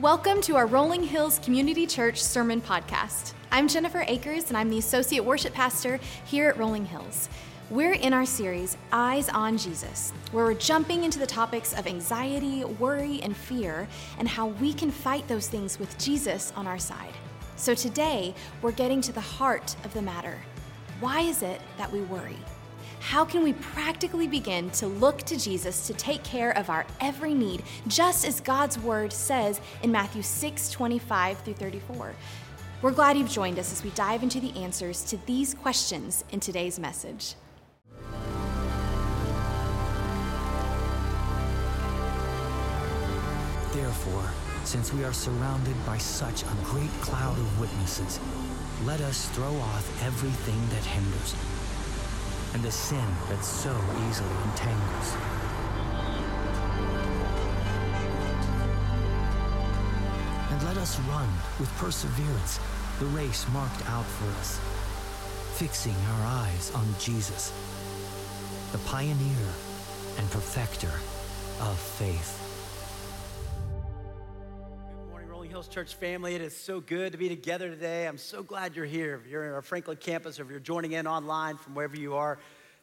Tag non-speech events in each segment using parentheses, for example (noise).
Welcome to our Rolling Hills Community Church Sermon Podcast. I'm Jennifer Akers, and I'm the Associate Worship Pastor here at Rolling Hills. We're in our series, Eyes on Jesus, where we're jumping into the topics of anxiety, worry, and fear, and how we can fight those things with Jesus on our side. So today, we're getting to the heart of the matter. Why is it that we worry? How can we practically begin to look to Jesus to take care of our every need, just as God's word says in Matthew 6 25 through 34? We're glad you've joined us as we dive into the answers to these questions in today's message. Therefore, since we are surrounded by such a great cloud of witnesses, let us throw off everything that hinders and the sin that so easily entangles. And let us run with perseverance the race marked out for us, fixing our eyes on Jesus, the pioneer and perfecter of faith. Rolling Hills Church family. It is so good to be together today. I'm so glad you're here. If you're in our Franklin campus or if you're joining in online from wherever you are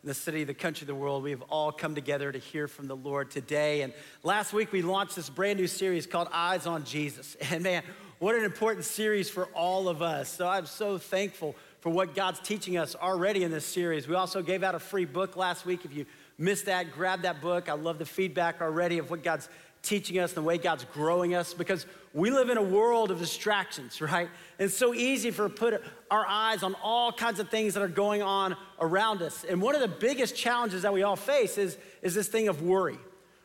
in the city, the country, the world, we have all come together to hear from the Lord today. And last week we launched this brand new series called Eyes on Jesus. (laughs) And man, what an important series for all of us. So I'm so thankful for what God's teaching us already in this series. We also gave out a free book last week. If you missed that, grab that book. I love the feedback already of what God's teaching us, and the way God's growing us, because we live in a world of distractions, right? And it's so easy for put our eyes on all kinds of things that are going on around us. And one of the biggest challenges that we all face is, is this thing of worry,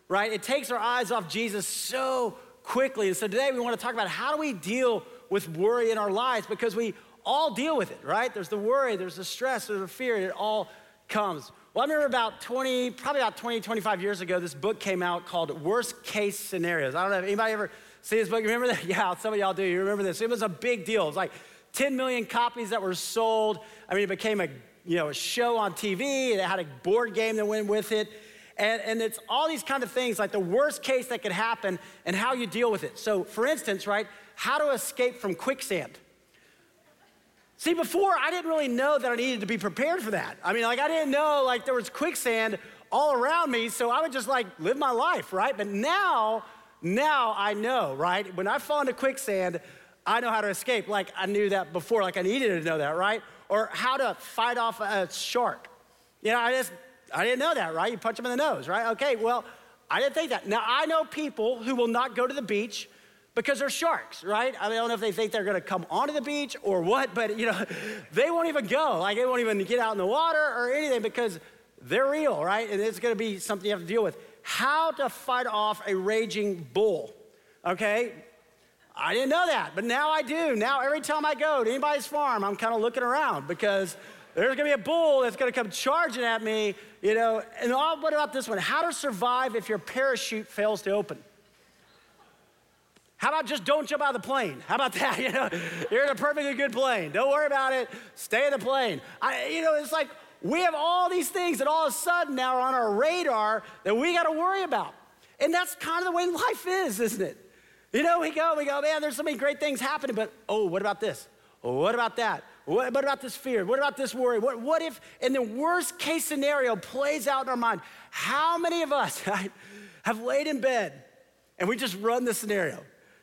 right? It takes our eyes off Jesus so quickly. And so today we want to talk about how do we deal with worry in our lives because we all deal with it, right? There's the worry, there's the stress, there's the fear, it all comes. Well, I remember about 20, probably about 20, 25 years ago, this book came out called Worst Case Scenarios. I don't know if anybody ever see this book. You remember that? (laughs) Yeah, some of y'all do. You remember this? It was a big deal. It was like 10 million copies that were sold. I mean, it became a you know a show on TV. It had a board game that went with it. And, and it's all these kind of things, like the worst case that could happen and how you deal with it. So, for instance, right, how to escape from quicksand. See, before I didn't really know that I needed to be prepared for that. I mean, like, I didn't know like there was quicksand all around me, so I would just like live my life, right? But now, now I know, right? When I fall into quicksand, I know how to escape. Like I knew that before, like I needed to know that, right? Or how to fight off a shark. You know, I just, I didn't know that, right? You punch them in the nose, right? Okay, well, I didn't think that. Now, I know people who will not go to the beach because they're sharks, right? I, mean, I don't know if they think they're gonna come onto the beach or what, but you know, (laughs) they won't even go. Like they won't even get out in the water or anything because they're real, right? And it's gonna be something you have to deal with. How to fight off a raging bull, okay? I didn't know that, but now I do. Now every time I go to anybody's farm, I'm kind of looking around because there's gonna be a bull that's gonna come charging at me, you know. And what about this one? How to survive if your parachute fails to open. How about just don't jump out of the plane? How about (laughs) that? You know, you're in a perfectly good plane. Don't worry about it. Stay in the plane. I, you know, it's like we have all these things that all of a sudden now are on our radar that we got to worry about. And that's kind of the way life is, isn't it? You know, we go, we go, man, there's so many great things happening, but oh, what about this? Oh, what about that? What, what about this fear? What about this worry? What, what if, in the worst case scenario, plays out in our mind? How many of us right, (laughs) have laid in bed and we just run the scenario?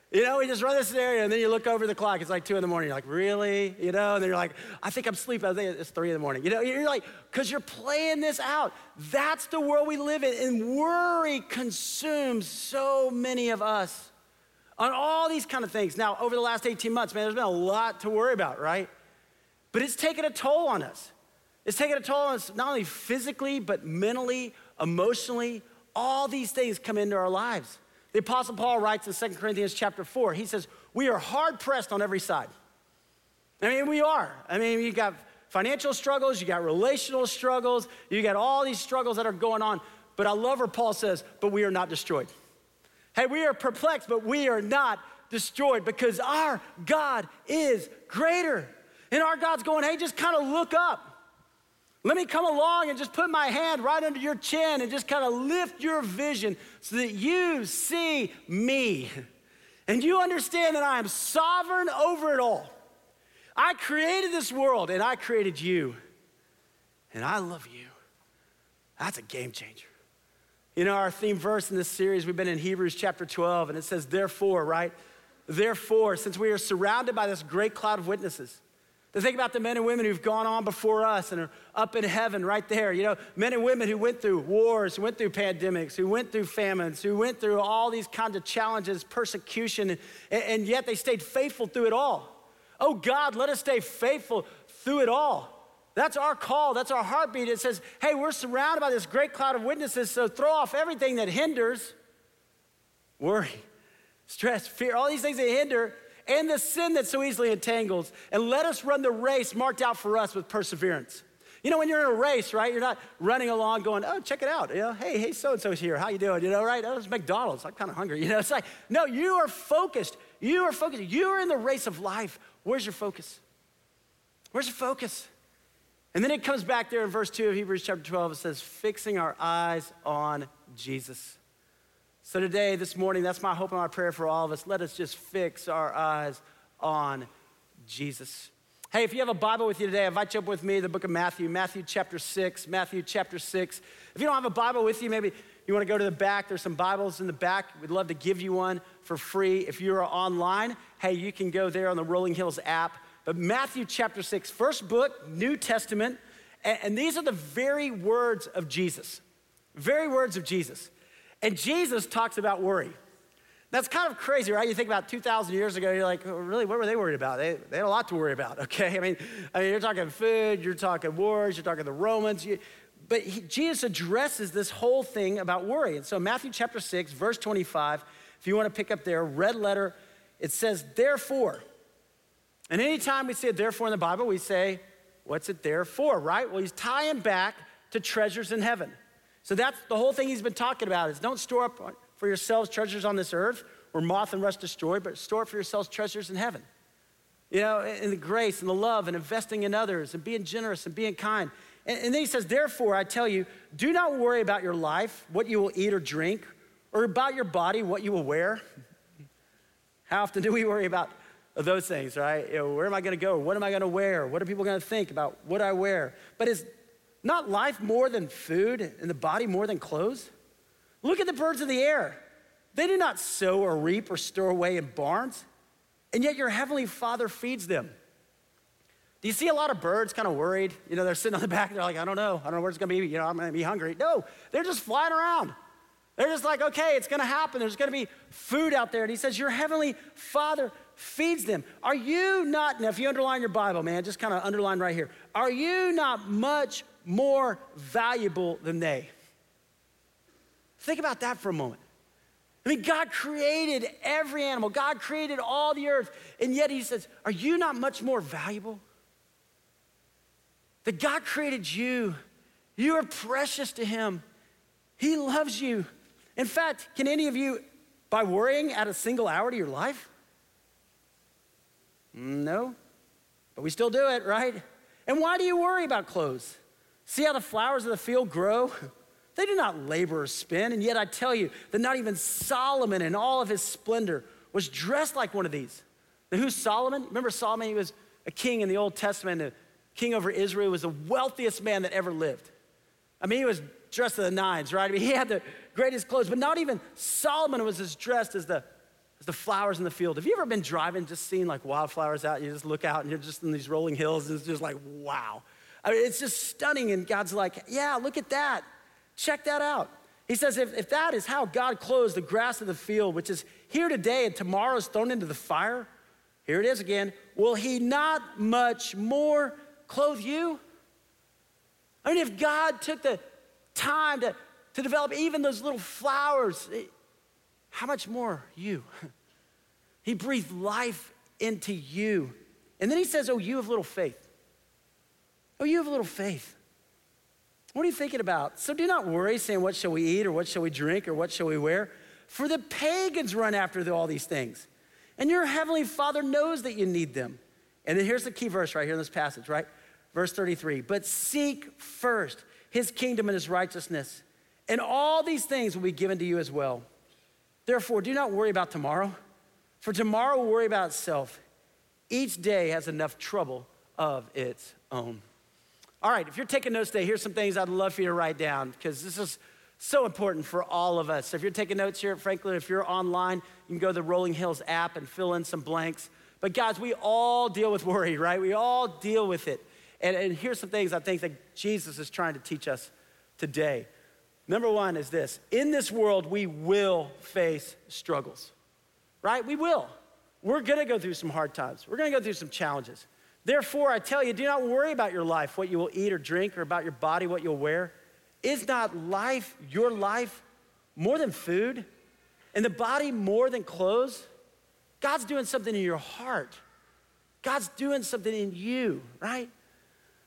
You know, we just run this scenario, and then you look over the clock. It's like two in the morning. You're like, really? You know, and then you're like, I think I'm sleeping. I think it's three in the morning. You know, you're like, because you're playing this out. That's the world we live in, and worry consumes so many of us on all these kind of things. Now, over the last 18 months, man, there's been a lot to worry about, right? But it's taken a toll on us. It's taken a toll on us not only physically, but mentally, emotionally. All these things come into our lives. The Apostle Paul writes in 2 Corinthians chapter 4, he says, We are hard pressed on every side. I mean, we are. I mean, you got financial struggles, you got relational struggles, you got all these struggles that are going on. But I love where Paul says, But we are not destroyed. Hey, we are perplexed, but we are not destroyed because our God is greater. And our God's going, Hey, just kind of look up. Let me come along and just put my hand right under your chin and just kind of lift your vision so that you see me. And you understand that I am sovereign over it all. I created this world and I created you. And I love you. That's a game changer. You know, our theme verse in this series, we've been in Hebrews chapter 12, and it says, Therefore, right? Therefore, since we are surrounded by this great cloud of witnesses, to think about the men and women who've gone on before us and are up in heaven right there. You know, men and women who went through wars, who went through pandemics, who went through famines, who went through all these kinds of challenges, persecution, and, and yet they stayed faithful through it all. Oh God, let us stay faithful through it all. That's our call. That's our heartbeat. It says, hey, we're surrounded by this great cloud of witnesses, so throw off everything that hinders worry, stress, fear, all these things that hinder, and the sin that so easily entangles, and let us run the race marked out for us with perseverance. You know, when you're in a race, right? You're not running along going, oh, check it out. You know, hey, hey, so-and-so's here. How you doing? You know, right? Oh, it's McDonald's. I'm kind of hungry. (laughs) You know, it's like, no, you are focused. You are focused. You are in the race of life. Where's your focus? Where's your focus? And then it comes back there in verse 2 of Hebrews chapter 12. It says, fixing our eyes on Jesus. So today, this morning, that's my hope and my prayer for all of us. Let us just fix our eyes on Jesus. Hey, if you have a Bible with you today, I invite you up with me the book of Matthew, Matthew chapter 6, Matthew chapter 6. If you don't have a Bible with you, maybe you want to go to the back. There's some Bibles in the back. We'd love to give you one for free. If you're online, hey, you can go there on the Rolling Hills app but Matthew chapter 6, first book, New Testament, and, and these are the very words of Jesus. Very words of Jesus. And Jesus talks about worry. That's kind of crazy, right? You think about 2,000 years ago, you're like, oh, really, what were they worried about? They, they, had a lot to worry about, (laughs) okay? I mean, I mean, you're talking food, you're talking wars, you're talking the Romans. You, but he, Jesus addresses this whole thing about worry. And so, Matthew chapter 6, verse 25, if you want to pick up there, red letter, it says, Therefore, and anytime we see it therefore in the Bible, we say, what's it there for, right? Well, he's tying back to treasures in heaven. So that's the whole thing he's been talking about is don't store up for yourselves treasures on this earth where moth and rust destroy, but store up for yourselves treasures in heaven. You know, in the grace and the love and investing in others and being generous and being kind. And, and then he says, therefore, I tell you, do not worry about your life, what you will eat or drink, or about your body, what you will wear. How often do we worry about those things, right? You know, where am I going to go? What am I going to wear? What are people going to think about what I wear? But is not life more than food and the body more than clothes? Look at the birds of the air. They do not sow or reap or store away in barns, and yet your heavenly Father feeds them. Do you see a lot of birds kind of worried? You know, they're sitting on the (laughs) back, they're like, I don't know, I don't know where it's gonna be, you know, I'm gonna be hungry. No, they're just flying around. They're just like, okay, it's gonna happen. There's gonna be food out there. And he says, Your heavenly Father feeds them. Are you not, now if you underline your Bible, man, just kind of underline right here. Are you not much more valuable than they? Think about that for a moment. I mean, God created every animal, God created all the earth, and yet He says, Are you not much more valuable? That God created you, you are precious to Him, He loves you. In fact, can any of you, by worrying, add a single hour to your life? Mm, no, but we still do it, right? And why do you worry about clothes? See how the flowers of the field grow? They do not labor or spin, and yet I tell you that not even Solomon in all of his splendor was dressed like one of these. Now, who's Solomon? Remember Solomon? He was a king in the Old Testament, a king over Israel, He was the wealthiest man that ever lived. I mean, he was dressed to the nines, right? I mean, he had the greatest clothes, but not even Solomon was as dressed as the as the flowers in the field. Have you ever been driving, just seeing like wildflowers out? You just look out and you're just in these rolling hills, and it's just like, wow. I mean, it's just stunning. And God's like, yeah, look at that. Check that out. He says, if, if that is how God clothes the grass of the field, which is here today and tomorrow is thrown into the fire, here it is again, will He not much more clothe you? I mean, if God took the time to, to develop even those little flowers, eh, how much more you? (laughs) He breathed life into you. And then he says, Oh, you have little faith. Oh, you have a little faith. What are you thinking about? So do not worry, saying, What shall we eat, or what shall we drink, or what shall we wear? For the pagans run after all these things. And your heavenly Father knows that you need them. And then here's the key verse right here in this passage, right? Verse 33 But seek first his kingdom and his righteousness, and all these things will be given to you as well. Therefore, do not worry about tomorrow, For tomorrow will worry about itself. Each day has enough trouble of its own. All right, if you're taking notes today, here's some things I'd love for you to write down because this is so important for all of us. If you're taking notes here at Franklin, if you're online, you can go to the Rolling Hills app and fill in some blanks. But guys, we all deal with worry, right? We all deal with it. And, and here's some things I think that Jesus is trying to teach us today. Number one is this in this world, we will face struggles, right? We will. We're gonna go through some hard times, we're gonna go through some challenges. Therefore, I tell you, do not worry about your life, what you will eat or drink, or about your body, what you'll wear. Is not life, your life, more than food? And the body more than clothes? God's doing something in your heart. God's doing something in you, right?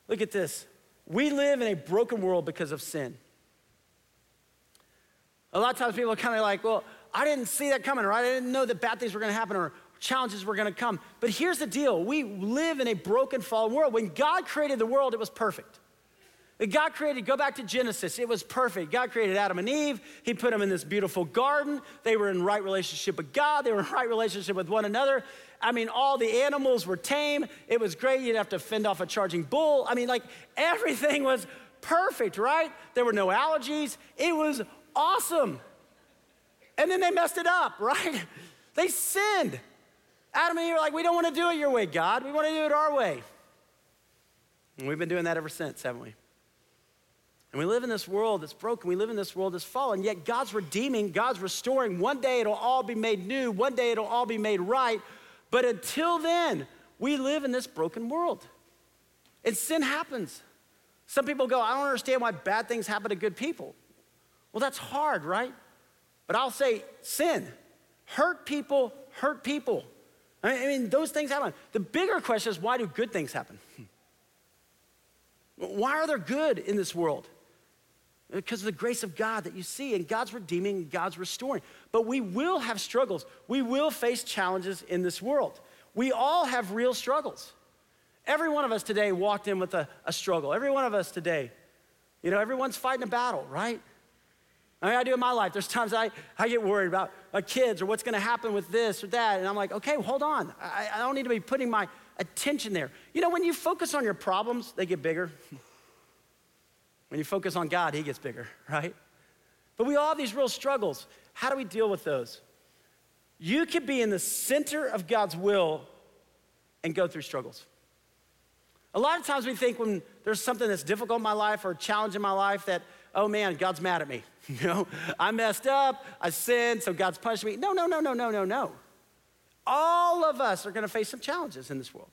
Look at this. We live in a broken world because of sin. A lot of times people are kind of like, well, I didn't see that coming, right? I didn't know that bad things were gonna happen or challenges were gonna come. But here's the deal we live in a broken, fallen world. When God created the world, it was perfect. God created, go back to Genesis, it was perfect. God created Adam and Eve. He put them in this beautiful garden. They were in right relationship with God, they were in right relationship with one another. I mean, all the animals were tame. It was great. You'd have to fend off a charging bull. I mean, like everything was perfect, right? There were no allergies. It was awesome. And then they messed it up, (laughs) right? They sinned. Adam and Eve were like, we don't want to do it your way, God. We want to do it our way. And we've been doing that ever since, haven't we? And we live in this world that's broken. We live in this world that's fallen. Yet God's redeeming, God's restoring. One day it'll all be made new. One day it'll all be made right. But until then, we live in this broken world. And sin happens. Some people go, I don't understand why bad things happen to good people. Well, that's hard, right? But I'll say sin. Hurt people hurt people. I mean, those things happen. The bigger question is why do good things happen? Hmm. Why are there good in this world? because of the grace of God that you see, and God's redeeming, and God's restoring. But we will have struggles. We will face challenges in this world. We all have real struggles. Every one of us today walked in with a, a struggle. Every one of us today, you know, everyone's fighting a battle, right? I mean, I do in my life. There's times I, I get worried about my kids or what's going to happen with this or that. And I'm like, okay, hold on. I, I don't need to be putting my attention there. You know, when you focus on your problems, they get bigger. (laughs) When you focus on God, He gets bigger, (laughs) right? But we all have these real struggles. How do we deal with those? You could be in the center of God's will and go through struggles. A lot of times we think when there's something that's difficult in my life or a challenge in my life that, oh man, God's mad at me. (laughs) You know, I messed up, I sinned, so God's punishing me. No, no, no, no, no, no, no. All of us are gonna face some challenges in this world.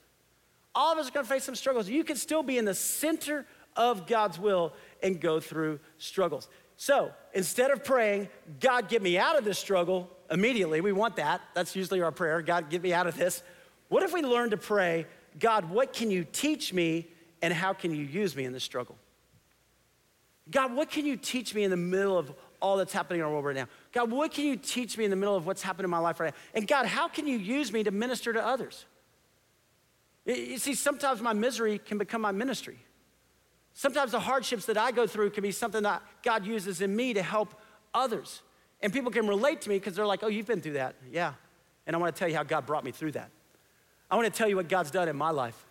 All of us are gonna face some struggles. You can still be in the center of God's will and go through struggles. So instead of praying, God, get me out of this struggle immediately, we want that. That's usually our prayer God, get me out of this. What if we learn to pray, God, what can you teach me and how can you use me in this struggle? God, what can you teach me in the middle of all that's happening in our world right now? God, what can you teach me in the middle of what's happening in my life right now? And God, how can you use me to minister to others? You see, sometimes my misery can become my ministry. Sometimes the hardships that I go through can be something that God uses in me to help others. And people can relate to me because they're like, oh, you've been through that. Yeah. And I want to tell you how God brought me through that. I want to tell you what God's done in my life.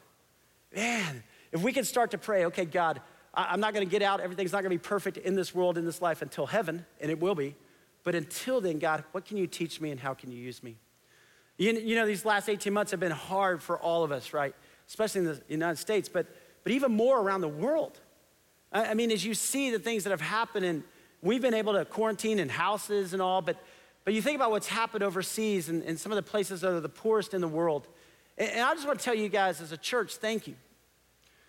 Man, if we can start to pray, okay, God, I'm not going to get out. Everything's not going to be perfect in this world, in this life until heaven, and it will be. But until then, God, what can you teach me and how can you use me? You, you know, these last 18 months have been hard for all of us, right? Especially in the United States. But but even more around the world. I mean, as you see the things that have happened, and we've been able to quarantine in houses and all, but, but you think about what's happened overseas and, and some of the places that are the poorest in the world. And, and I just want to tell you guys as a church, thank you.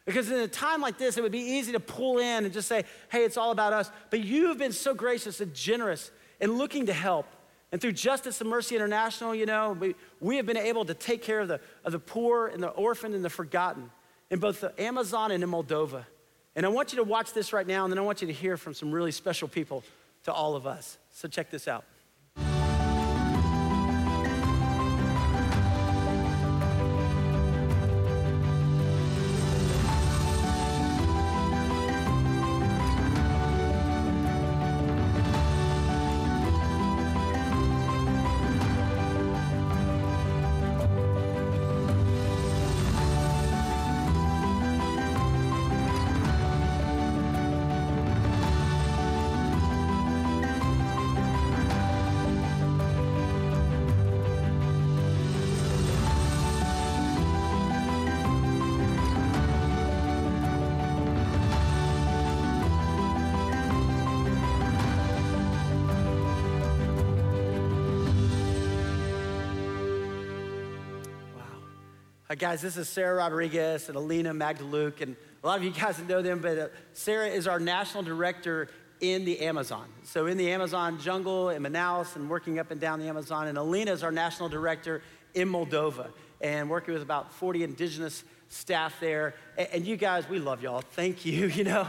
Because in a time like this, it would be easy to pull in and just say, hey, it's all about us. But you have been so gracious and generous in looking to help. And through Justice and Mercy International, you know, we, we have been able to take care of the, of the poor and the orphaned and the forgotten in both the Amazon and in Moldova. And I want you to watch this right now, and then I want you to hear from some really special people to all of us. So check this out. Guys, this is Sarah Rodriguez and Alina Magdaluk. And a lot of you guys know them, but uh, Sarah is our national director in the Amazon. So, in the Amazon jungle in Manaus and working up and down the Amazon. And Alina is our national director in Moldova and working with about 40 indigenous staff there. And, and you guys, we love y'all. Thank you. (laughs) You know,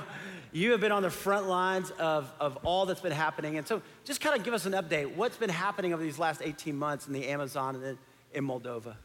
you have been on the front lines of, of all that's been happening. And so, just kind of give us an update. What's been happening over these last 18 months in the Amazon and in, in Moldova?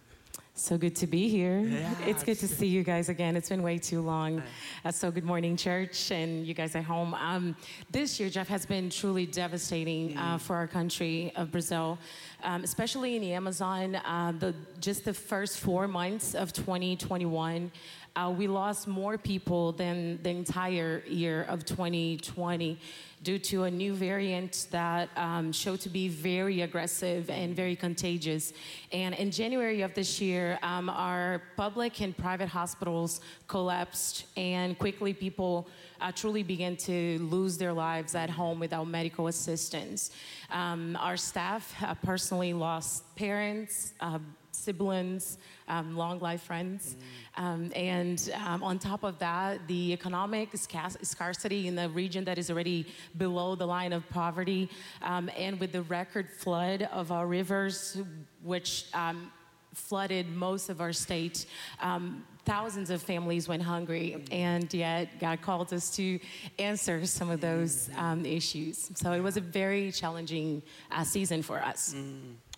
So good to be here. Yeah, it's good to see you guys again. It's been way too long. Uh, so good morning, church, and you guys at home. Um, this year, Jeff has been truly devastating uh, for our country of Brazil, um, especially in the Amazon. Uh, the just the first four months of 2021. Uh, we lost more people than the entire year of 2020 due to a new variant that um, showed to be very aggressive and very contagious. And in January of this year, um, our public and private hospitals collapsed, and quickly people uh, truly began to lose their lives at home without medical assistance. Um, our staff uh, personally lost parents. Uh, siblings, um, long life friends. Um, and um, on top of that, the economic sca- scarcity in the region that is already below the line of poverty, um, and with the record flood of our rivers, which um, flooded most of our state. Um, thousands of families went hungry, and yet God called us to answer some of those um, issues. So it was a very challenging uh, season for us.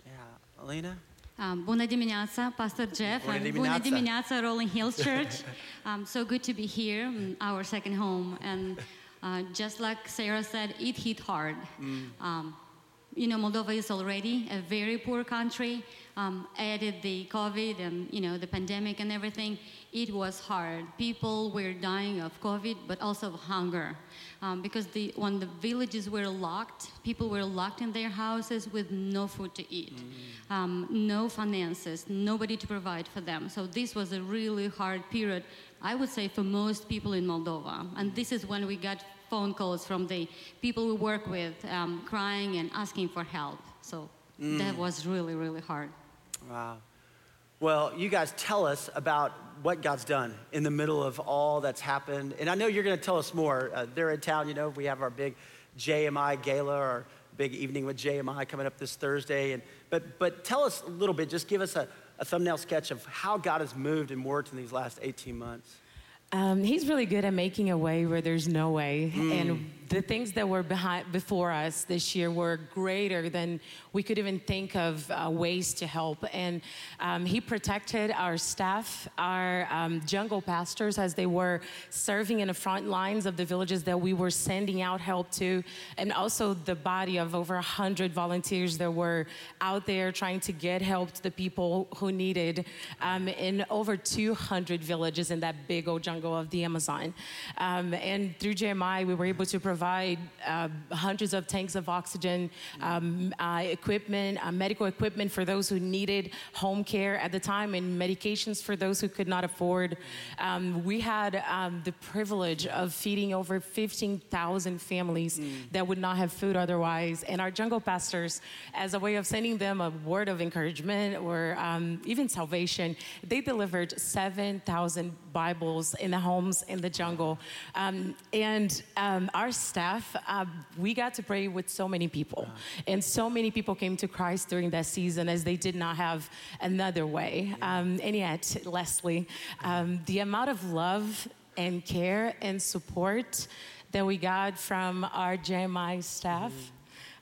Yeah, Alina? Um, Bună dimineața, Pastor Jeff, Bună and dimineața. Bună dimineața, Rolling Hills Church. (laughs) um, so good to be here, our second home. And uh, just like Sarah said, it hit hard. Um, you know, Moldova is already a very poor country. Um, added the COVID and you know the pandemic and everything, it was hard. People were dying of COVID, but also of hunger, um, because the when the villages were locked, people were locked in their houses with no food to eat, um, no finances, nobody to provide for them. So this was a really hard period, I would say, for most people in Moldova. And this is when we got phone calls from the people we work with, um, crying and asking for help. So that was really, really hard. Wow. Well, you guys tell us about what God's done in the middle of all that's happened. And I know you're going to tell us more. Uh, they're in town, you know, we have our big JMI gala, our big evening with JMI coming up this Thursday. And, but, but tell us a little bit, just give us a, a thumbnail sketch of how God has moved and worked in these last 18 months. Um, he's really good at making a way where there's no way. And the things that were behind, before us this year were greater than we could even think of uh, ways to help. And um, he protected our staff, our um, jungle pastors, as they were serving in the front lines of the villages that we were sending out help to, and also the body of over 100 volunteers that were out there trying to get help to the people who needed um, in over 200 villages in that big old jungle of the Amazon. Um, and through JMI, we were able to provide uh, hundreds of tanks of oxygen, um, uh, equipment, uh, medical equipment for those who needed home care at the time, and medications for those who could not afford. Um, we had um, the privilege of feeding over 15,000 families that would not have food otherwise. And our jungle pastors, as a way of sending them a word of encouragement or um, even salvation, they delivered 7,000 Bibles in the homes in the jungle. Um, and um, our staff, uh, we got to pray with so many people. And so many people came to Christ during that season as they did not have another way. Um, and yet, Leslie, um, the amount of love and care and support that we got from our JMI staff.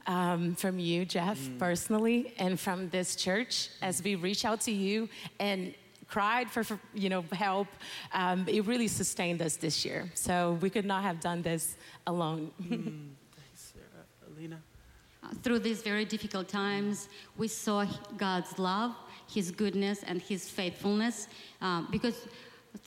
Um, from you, Jeff, personally, and from this church, as we reach out to you and cried for, for you know help, um, it really sustained us this year. So we could not have done this alone. (laughs) Thanks, Sarah, Alina? Uh, Through these very difficult times, we saw God's love, His goodness, and His faithfulness. Uh, because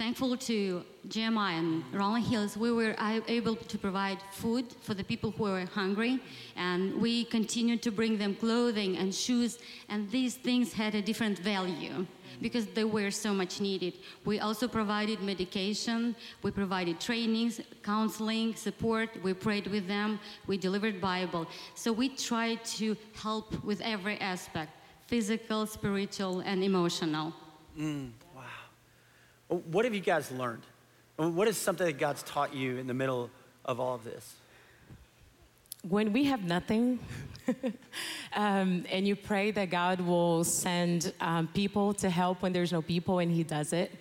thankful to JMI and Rolling Hills, we were able to provide food for the people who were hungry, and we continued to bring them clothing and shoes, and these things had a different value because they were so much needed. We also provided medication, we provided trainings, counseling, support, we prayed with them, we delivered Bible. So we tried to help with every aspect, physical, spiritual, and emotional. Mm, wow. What have you guys learned? What is something that God's taught you in the middle of all of this? When we have nothing, (laughs) um, and you pray that God will send um, people to help when there's no people, and He does it.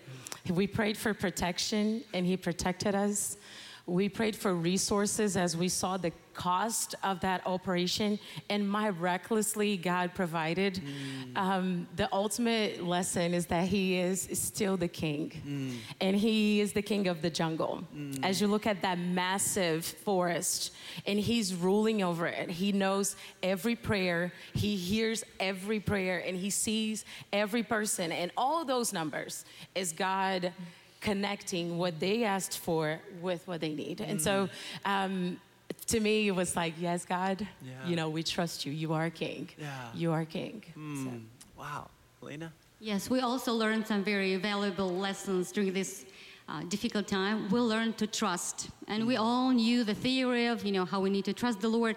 We prayed for protection, and He protected us. We prayed for resources as we saw the cost of that operation, and my recklessly God provided. Mm. Um, the ultimate lesson is that He is still the King, mm. and He is the King of the jungle. Mm. As you look at that massive forest, and He's ruling over it, He knows every prayer, He hears every prayer, and He sees every person, and all those numbers is God connecting what they asked for with what they need. Mm. And so um, to me, it was like, yes, God, yeah. you know, we trust you. You are king. Yeah. You are king. Mm. So. Wow. Lena? Yes, we also learned some very valuable lessons during this uh, difficult time. We learned to trust. And we mm. all knew the theory of, you know, how we need to trust the Lord.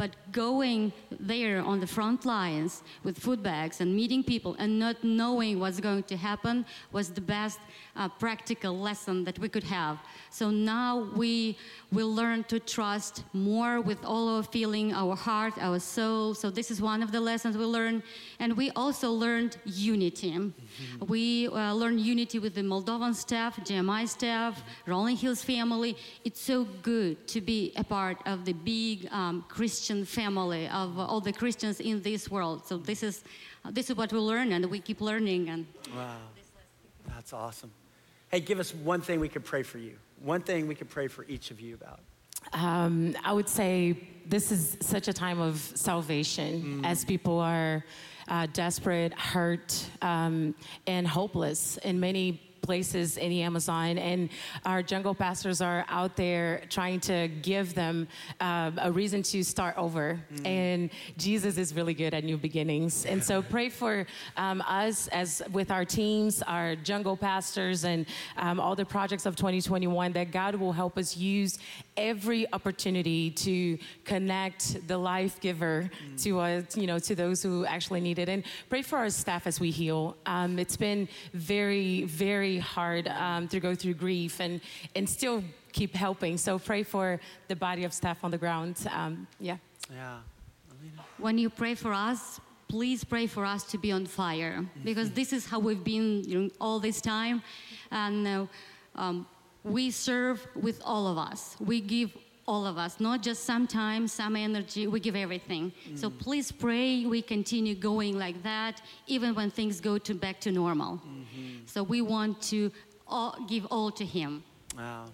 But going there on the front lines with food bags and meeting people and not knowing what's going to happen was the best uh, practical lesson that we could have. So now we will learn to trust more with all our feeling, our heart, our soul. So this is one of the lessons we learned. And we also learned unity. Mm-hmm. We uh, learned unity with the Moldovan staff, JMI staff, Rolling Hills family. It's so good to be a part of the big um, Christian family of all the Christians in this world. So this is, this is what we learn and we keep learning. And wow, that's awesome. Hey, give us one thing we could pray for you. One thing we could pray for each of you about. Um, I would say this is such a time of salvation mm. as people are uh, desperate, hurt, um, and hopeless in many places in the Amazon, and our jungle pastors are out there trying to give them uh, a reason to start over. Mm. And Jesus is really good at new beginnings. And so pray for um, us as with our teams, our jungle pastors, and um, all the projects of 2021 that God will help us use every opportunity to connect the life giver mm. to us, you know, to those who actually need it. And pray for our staff as we heal. Um, it's been very, very very hard um, to go through grief and, and still keep helping. So pray for the body of staff on the ground. Um, yeah. Yeah. When you pray for us, please pray for us to be on fire because this is how we've been during all this time. And uh, um, we serve with all of us. We give all of us, not just some time, some energy, we give everything. Mm. So please pray we continue going like that, even when things go to back to normal. Mm-hmm. So we want to all, give all to Him. Wow.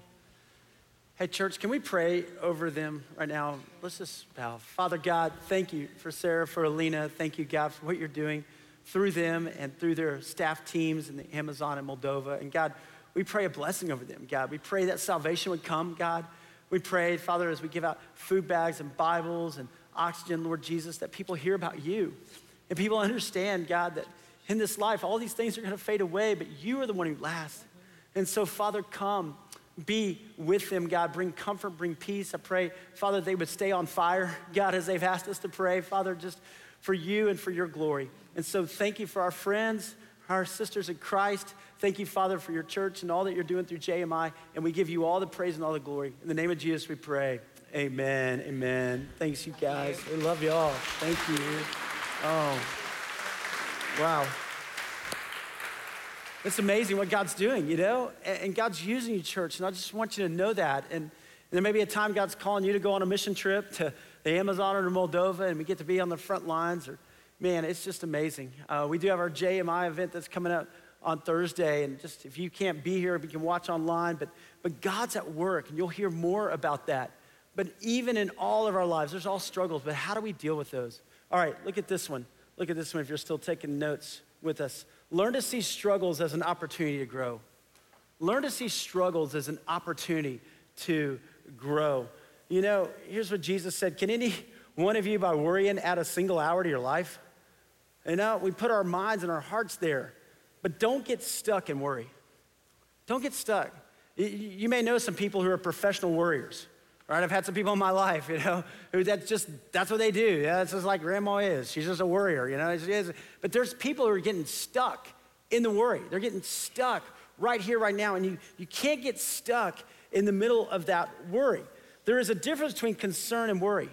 Hey, church, can we pray over them right now? Let's just bow. Father God, thank you for Sarah, for Alina. Thank you, God, for what you're doing through them and through their staff teams in the Amazon and Moldova. And God, we pray a blessing over them, God. We pray that salvation would come, God. We pray, Father, as we give out food bags and Bibles and oxygen, Lord Jesus, that people hear about you. And people understand, God, that in this life, all these things are going to fade away, but you are the one who lasts. And so, Father, come, be with them, God. Bring comfort, bring peace. I pray, Father, they would stay on fire, God, as they've asked us to pray, Father, just for you and for your glory. And so, thank you for our friends, our sisters in Christ. Thank you, Father, for your church and all that you're doing through JMI. And we give you all the praise and all the glory. In the name of Jesus, we pray. Amen. Amen. Thanks, you guys. We love you all. Thank you. Oh, wow. It's amazing what God's doing, you know? And God's using you, church. And I just want you to know that. And, and there may be a time God's calling you to go on a mission trip to the Amazon or to Moldova, and we get to be on the front lines. Or, man, it's just amazing. Uh, we do have our JMI event that's coming up on Thursday. And just if you can't be here, you can watch online. But, but God's at work, and you'll hear more about that. But even in all of our lives, there's all struggles. But how do we deal with those? All right, look at this one. Look at this one if you're still taking notes with us. Learn to see struggles as an opportunity to grow. Learn to see struggles as an opportunity to grow. You know, here's what Jesus said Can any one of you, by worrying, add a single hour to your life? You know, we put our minds and our hearts there. But don't get stuck in worry. Don't get stuck. You may know some people who are professional worriers, right? I've had some people in my life, you know, (laughs) who that's just, that's what they do. Yeah, it's just like grandma is. She's just a worrier, you know. But there's people who are getting stuck in the worry. They're getting stuck right here, right now, and you, you can't get stuck in the middle of that worry. There is a difference between concern and worry.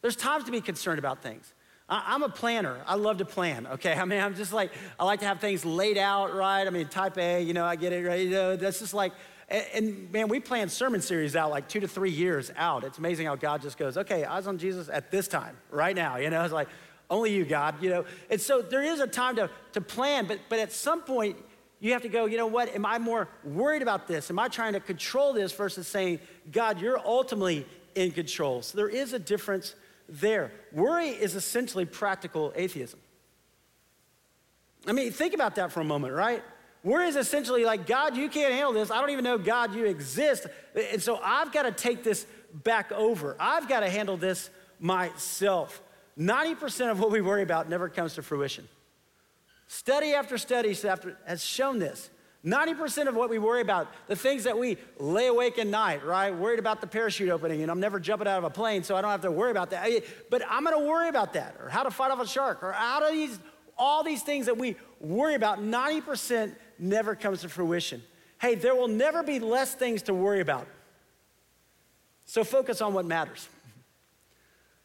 There's times to be concerned about things. I, am a planner. I love to plan, okay? (laughs) I mean, I'm just like, I like to have things laid out, right? I mean, type A, you know, I get it, right? You know, that's just like, and, and, man, we plan sermon series out like two to three years out. It's amazing how God just goes, okay, eyes on Jesus at this time, right now. You know, it's like, only you, God, you know. And so there is a time to, to plan, but, but at some point, you have to go, you know what? Am I more worried about this? Am I trying to control this versus saying, God, you're ultimately in control? So there is a difference there. Worry is essentially practical atheism. I mean, think about that for a moment, right? Worry is essentially like, God, you can't handle this. I don't even know, God, you exist. And so I've got to take this back over. I've got to handle this myself. 90% of what we worry about never comes to fruition. Study after study has shown this. 90% of what we worry about, the things that we lay awake at night, right? Worried about the parachute opening and I'm never jumping out of a plane, so I don't have to worry about that. But I'm gonna worry about that, or how to fight off a shark, or how do these, all these things that we worry about, 90% never comes to fruition. Hey, there will never be less things to worry about. So focus on what matters.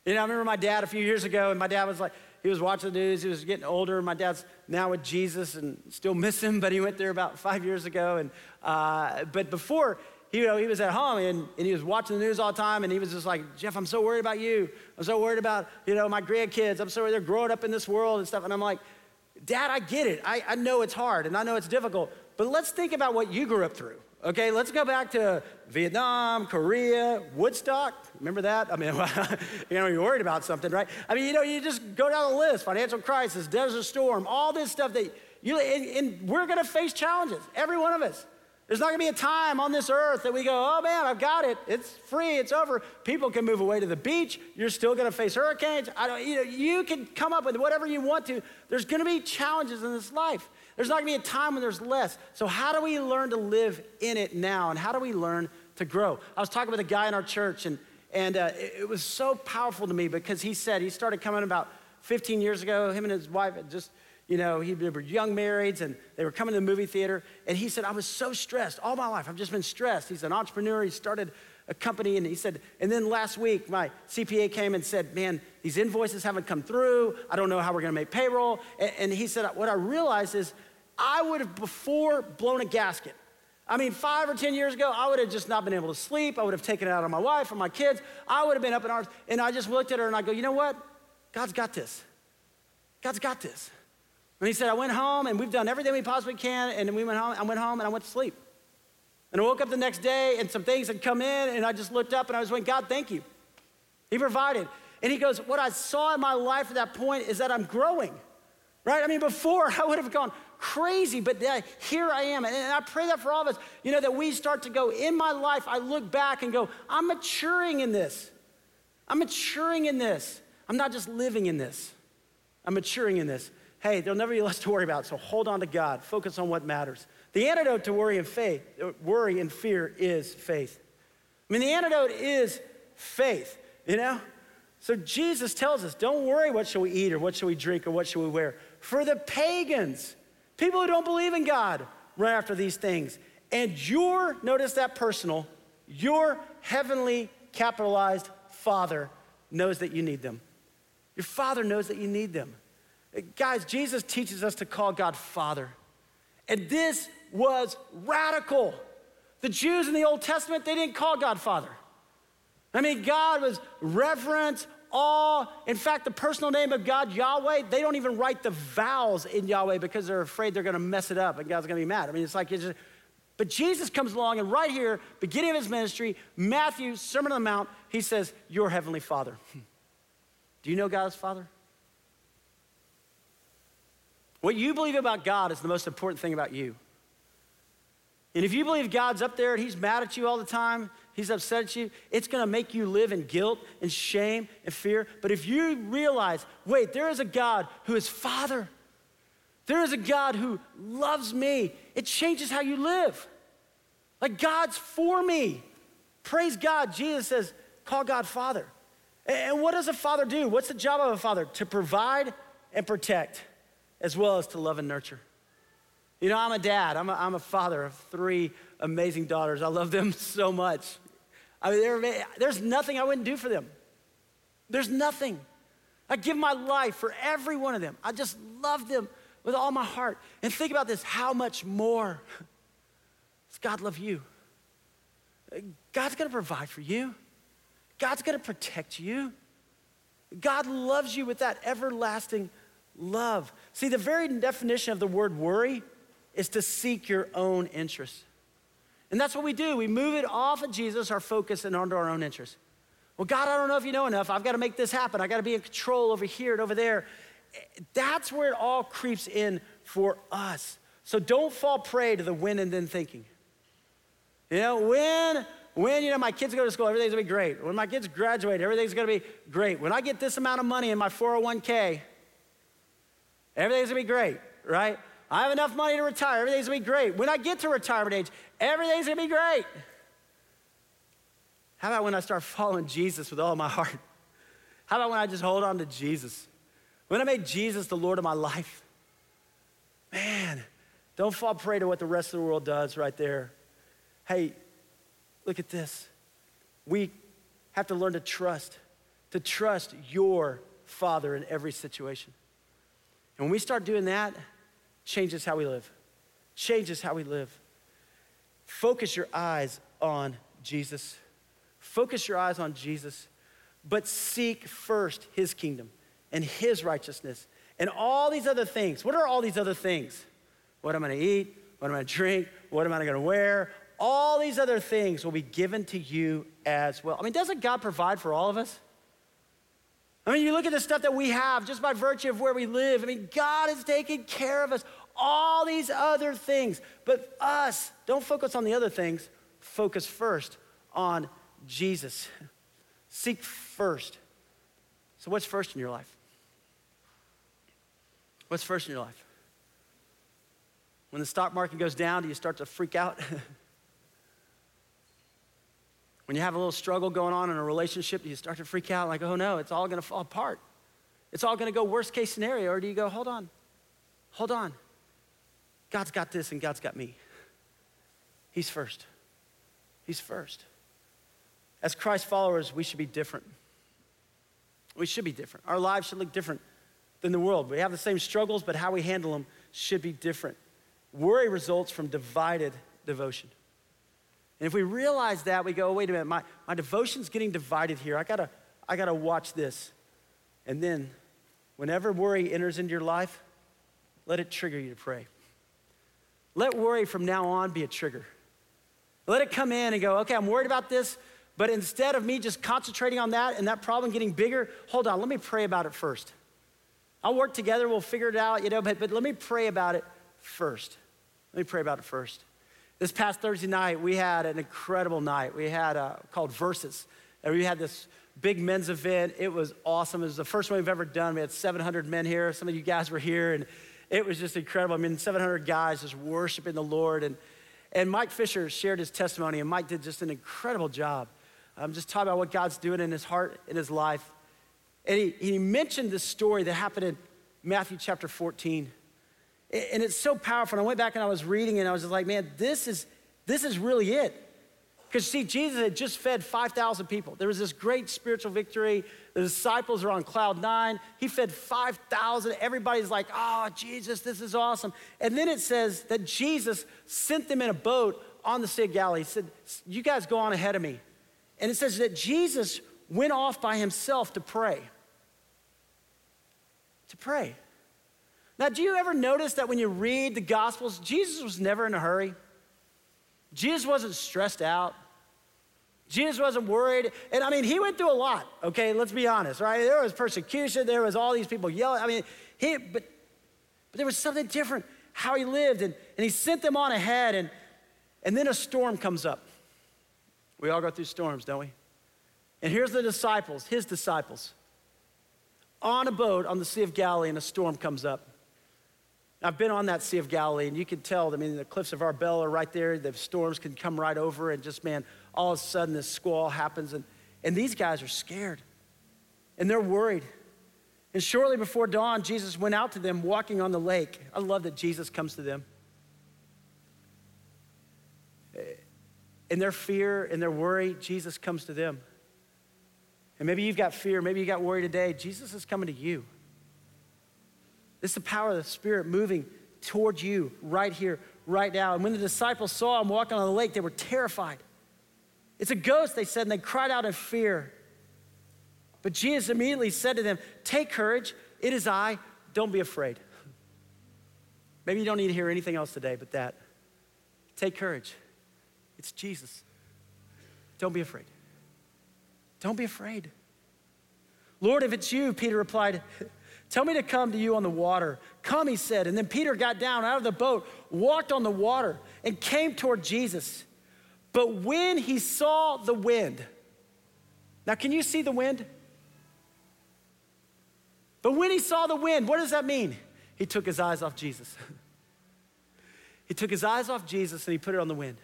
You know, I remember my dad a few years ago, and my dad was like, he was watching the news, he was getting older. My dad's now with Jesus and still miss him, but he went there about five years ago. And, uh, but before, he, you know, he was at home and, and he was watching the news all the time, and he was just like, Jeff, I'm so worried about you. I'm so worried about, you know, my grandkids. I'm so worried they're growing up in this world and stuff. And I'm like, Dad, I get it. I, I know it's hard and I know it's difficult, but let's think about what you grew up through. Okay, let's go back to Vietnam, Korea, Woodstock. Remember that? I mean, (laughs) you know, you're worried about something, right? I mean, you know, you just go down the list financial crisis, desert storm, all this stuff that you, and, and we're gonna face challenges, every one of us. There's not gonna be a time on this earth that we go, oh man, I've got it. It's free, it's over. People can move away to the beach. You're still gonna face hurricanes. I don't, you know, you can come up with whatever you want to. There's gonna be challenges in this life. There's not gonna be a time when there's less. So, how do we learn to live in it now? And how do we learn to grow? I was talking with a guy in our church, and, and uh, it, it was so powerful to me because he said he started coming about 15 years ago. Him and his wife had just you know, he, they were young marrieds and they were coming to the movie theater. And he said, I was so stressed all my life. I've just been stressed. He's an entrepreneur. He started a company and he said, and then last week my CPA came and said, man, these invoices haven't come through. I don't know how we're going to make payroll. And, and he said, what I realized is I would have before blown a gasket. I mean, five or 10 years ago, I would have just not been able to sleep. I would have taken it out on my wife or my kids. I would have been up in arms. And I just looked at her and I go, you know what? God's got this. God's got this. And he said, I went home and we've done everything we possibly can. And then we went home, I went home and I went to sleep. And I woke up the next day and some things had come in and I just looked up and I was going, God, thank you. He provided. And he goes, What I saw in my life at that point is that I'm growing, right? I mean, before (laughs) I would have gone crazy, but here I am. And I pray that for all of us, you know, that we start to go, in my life, I look back and go, I'm maturing in this. I'm maturing in this. I'm not just living in this, I'm maturing in this hey, there'll never be less to worry about. So hold on to God. Focus on what matters. The antidote to worry and faith, uh, worry and fear is faith. I mean, the antidote is faith, you know? So Jesus tells us, don't worry what shall we eat or what shall we drink or what shall we wear. For the pagans, people who don't believe in God, run after these things. And your, notice that personal, your heavenly capitalized Father knows that you need them. Your Father knows that you need them. Guys, Jesus teaches us to call God Father. And this was radical. The Jews in the Old Testament, they didn't call God Father. I mean, God was reverence, awe. In fact, the personal name of God, Yahweh, they don't even write the vowels in Yahweh because they're afraid they're going to mess it up and God's going to be mad. I mean, it's like, it's just, but Jesus comes along and right here, beginning of his ministry, Matthew, Sermon on the Mount, he says, Your heavenly Father. Hmm. Do you know God's Father? What you believe about God is the most important thing about you. And if you believe God's up there and He's mad at you all the time, He's upset at you, it's gonna make you live in guilt and shame and fear. But if you realize, wait, there is a God who is Father, there is a God who loves me, it changes how you live. Like God's for me. Praise God. Jesus says, call God Father. And what does a father do? What's the job of a father? To provide and protect as well as to love and nurture. You know, I'm a dad, I'm a, I'm a father of three amazing daughters. I love them (laughs) so much. I mean, there's nothing I wouldn't do for them. There's nothing. I give my life for every one of them. I just love them with all my heart. And think about this how much more (laughs) does God love you? God's gonna provide for you, God's gonna protect you. God loves you with that everlasting love. See, the very definition of the word worry is to seek your own interests. And that's what we do. We move it off of Jesus, our focus, and onto our own interests. Well, God, I don't know if you know enough. I've got to make this happen. I got to be in control over here and over there. That's where it all creeps in for us. So don't fall prey to the when and then thinking. You know, when, when, you know, my kids go to school, everything's gonna be great. When my kids graduate, everything's gonna be great. When I get this amount of money in my 401k, everything's gonna be great, right? I have enough money to retire, everything's gonna be great. When I get to retirement age, everything's gonna be great. How about when I start following Jesus with all my heart? How about when I just hold on to Jesus? When I make Jesus the Lord of my life? Man, don't fall prey to what the rest of the world does right there. Hey, look at this. We have to learn to trust, to trust your Father in every situation. And when we start doing that, changes how we live. Changes how we live. Focus your eyes on Jesus. Focus your eyes on Jesus, but seek first his kingdom and his righteousness and all these other things. What are all these other things? What am I gonna eat? What am I gonna drink? What am I gonna wear? All these other things will be given to you as well. I mean, doesn't God provide for all of us? I mean, you look at the stuff that we have just by virtue of where we live. I mean, God is taking care of us. All these other things. But us, don't focus on the other things. Focus first on Jesus. Seek first. So, what's first in your life? What's first in your life? When the stock market goes down, do you start to freak out? (laughs) when you have a little struggle going on in a relationship, you start to freak out like, oh no, it's all gonna fall apart? It's all gonna go worst case scenario, or do you go, hold on, hold on. God's got this and God's got me. He's first. He's first. As Christ followers, we should be different. We should be different. Our lives should look different than the world. We have the same struggles, but how we handle them should be different. Worry results from divided devotion. And if we realize that, we go, oh, wait a minute, my, my devotion's getting divided here. I gotta, I gotta watch this. And then, whenever worry enters into your life, let it trigger you to pray. Let worry from now on be a trigger. Let it come in and go, okay, I'm worried about this. But instead of me just concentrating on that and that problem getting bigger, hold on, let me pray about it first. I'll work together, we'll figure it out, you know, but, but let me pray about it first. Let me pray about it first. This past Thursday night, we had an incredible night. We had uh, called Versus, and we had this big men's event. It was awesome. It was the first one we've ever done. We had 700 men here. Some of you guys were here, and it was just incredible. I mean, 700 guys just worshiping the Lord. And, and Mike Fisher shared his testimony, and Mike did just an incredible job. I'm just talking about what God's doing in his heart, in his life. And he, he mentioned this story that happened in Matthew chapter 14. And it's so powerful. And I went back and I was reading and I was just like, man, this is, this is really it. Because see, Jesus had just fed 5,000 people. There was this great spiritual victory. The disciples are on cloud nine. He fed 5,000. Everybody's like, oh, Jesus, this is awesome. And then it says that Jesus sent them in a boat on the Sea of Galilee. He said, You guys go on ahead of me. And it says that Jesus went off by himself to pray. To pray. Now, do you ever notice that when you read the Gospels, Jesus was never in a hurry? Jesus wasn't stressed out. Jesus wasn't worried. And I mean, he went through a lot, okay? Let's be honest, right? There was persecution, there was all these people yelling. I mean, he, but, but there was something different how he lived. And, and he sent them on ahead, and, and then a storm comes up. We all go through storms, don't we? And here's the disciples, his disciples, on a boat on the Sea of Galilee, and a storm comes up. I've been on that Sea of Galilee, and you can tell, I mean, the cliffs of Arbel are right there. The storms can come right over, and just, man, all of a sudden this squall happens, and, and these guys are scared, and they're worried. And shortly before dawn, Jesus went out to them walking on the lake. I love that Jesus comes to them. In their fear and their worry, Jesus comes to them. And maybe you've got fear, maybe you got worry today. Jesus is coming to you. Is the power of the Spirit moving towards you right here, right now. And when the disciples saw him walking on the lake, they were terrified. It's a ghost, they said, and they cried out in fear. But Jesus immediately said to them, Take courage, it is I, don't be afraid. (laughs) Maybe you don't need to hear anything else today but that. Take courage, it's Jesus. Don't be afraid. Don't be afraid. Lord, if it's you, Peter replied, Tell me to come to you on the water. Come, he said. And then Peter got down out of the boat, walked on the water, and came toward Jesus. But when he saw the wind, now can you see the wind? But when he saw the wind, what does that mean? He took his eyes off Jesus. (laughs) he took his eyes off Jesus and he put it on the wind.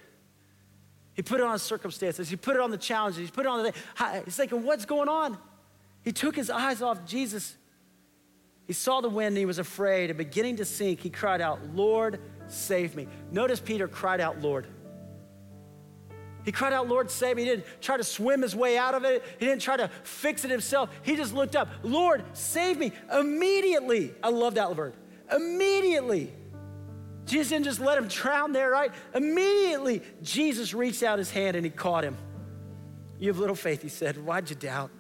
He put it on circumstances. He put it on the challenges. He put it on the. He's thinking, what's going on? He took his eyes off Jesus he saw the wind and he was afraid, and beginning to sink, he cried out, Lord, save me. Notice Peter cried out, Lord. He cried out, Lord, save me. He didn't try to swim his way out of it. He didn't try to fix it himself. He just looked up, Lord, save me. Immediately, I love that word. Immediately. Jesus didn't just let him drown there, right? Immediately, Jesus reached out his hand and he caught him. You have little faith, he said. Why'd you doubt?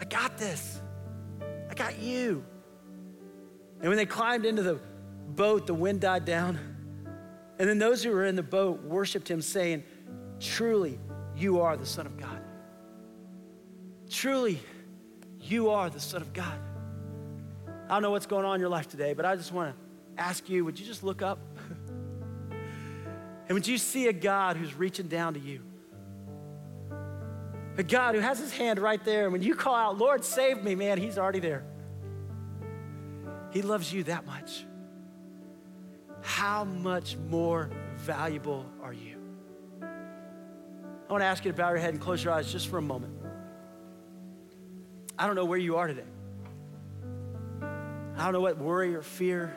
I got this. Got you. And when they climbed into the boat, the wind died down. And then those who were in the boat worshiped him, saying, Truly, you are the Son of God. Truly, you are the Son of God. I don't know what's going on in your life today, but I just want to ask you would you just look up? (laughs) and would you see a God who's reaching down to you? A God who has his hand right there. And when you call out, Lord, save me, man, he's already there. He loves you that much. How much more valuable are you? I want to ask you to bow your head and close your eyes just for a moment. I don't know where you are today. I don't know what worry or fear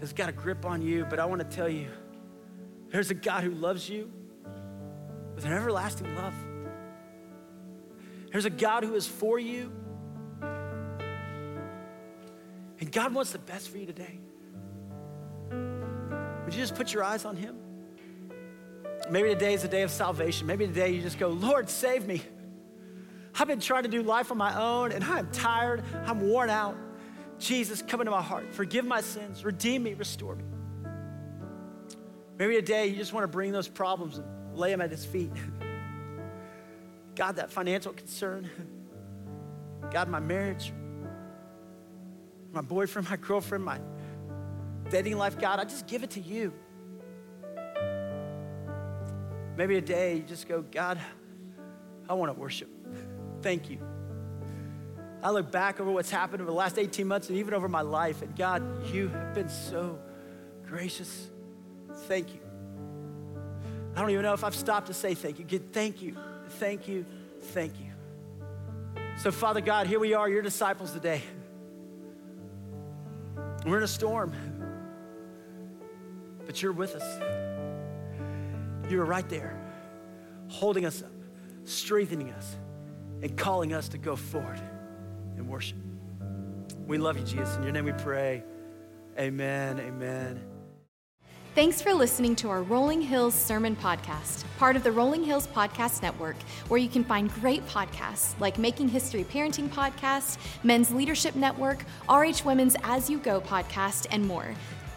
has got a grip on you, but I want to tell you there's a God who loves you with an everlasting love. There's a God who is for you. God wants the best for you today. Would you just put your eyes on Him? Maybe today is a day of salvation. Maybe today you just go, Lord, save me. I've been trying to do life on my own and I'm tired. I'm worn out. Jesus, come into my heart. Forgive my sins. Redeem me. Restore me. Maybe today you just want to bring those problems and lay them at his feet. (laughs) God, that financial concern. (laughs) God, my marriage, my boyfriend, my girlfriend, my dating life, God, I just give it to you. Maybe a day you just go, God, I want to worship. Thank you. I look back over what's happened over the last 18 months and even over my life, and God, you have been so gracious. Thank you. I don't even know if I've stopped to say thank you. Good, thank you, thank you, thank you. So, Father God, here we are, your disciples today. We're in a storm, but you're with us. You're right there, holding us up, strengthening us, and calling us to go forward and worship. We love you, Jesus. In your name we pray. Amen. Amen. Thanks for listening to our Rolling Hills Sermon Podcast, part of the Rolling Hills Podcast Network, where you can find great podcasts like Making History Parenting Podcast, Men's Leadership Network, RH Women's As You Go podcast, and more.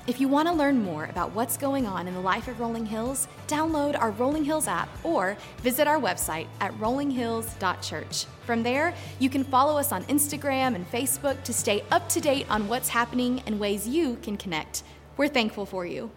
If you want to learn more about what's going on in the life of Rolling Hills, download our Rolling Hills app or visit our website at rollinghills.church. From there, you can follow us on Instagram and Facebook to stay up to date on what's happening and ways you can connect. We're thankful for you.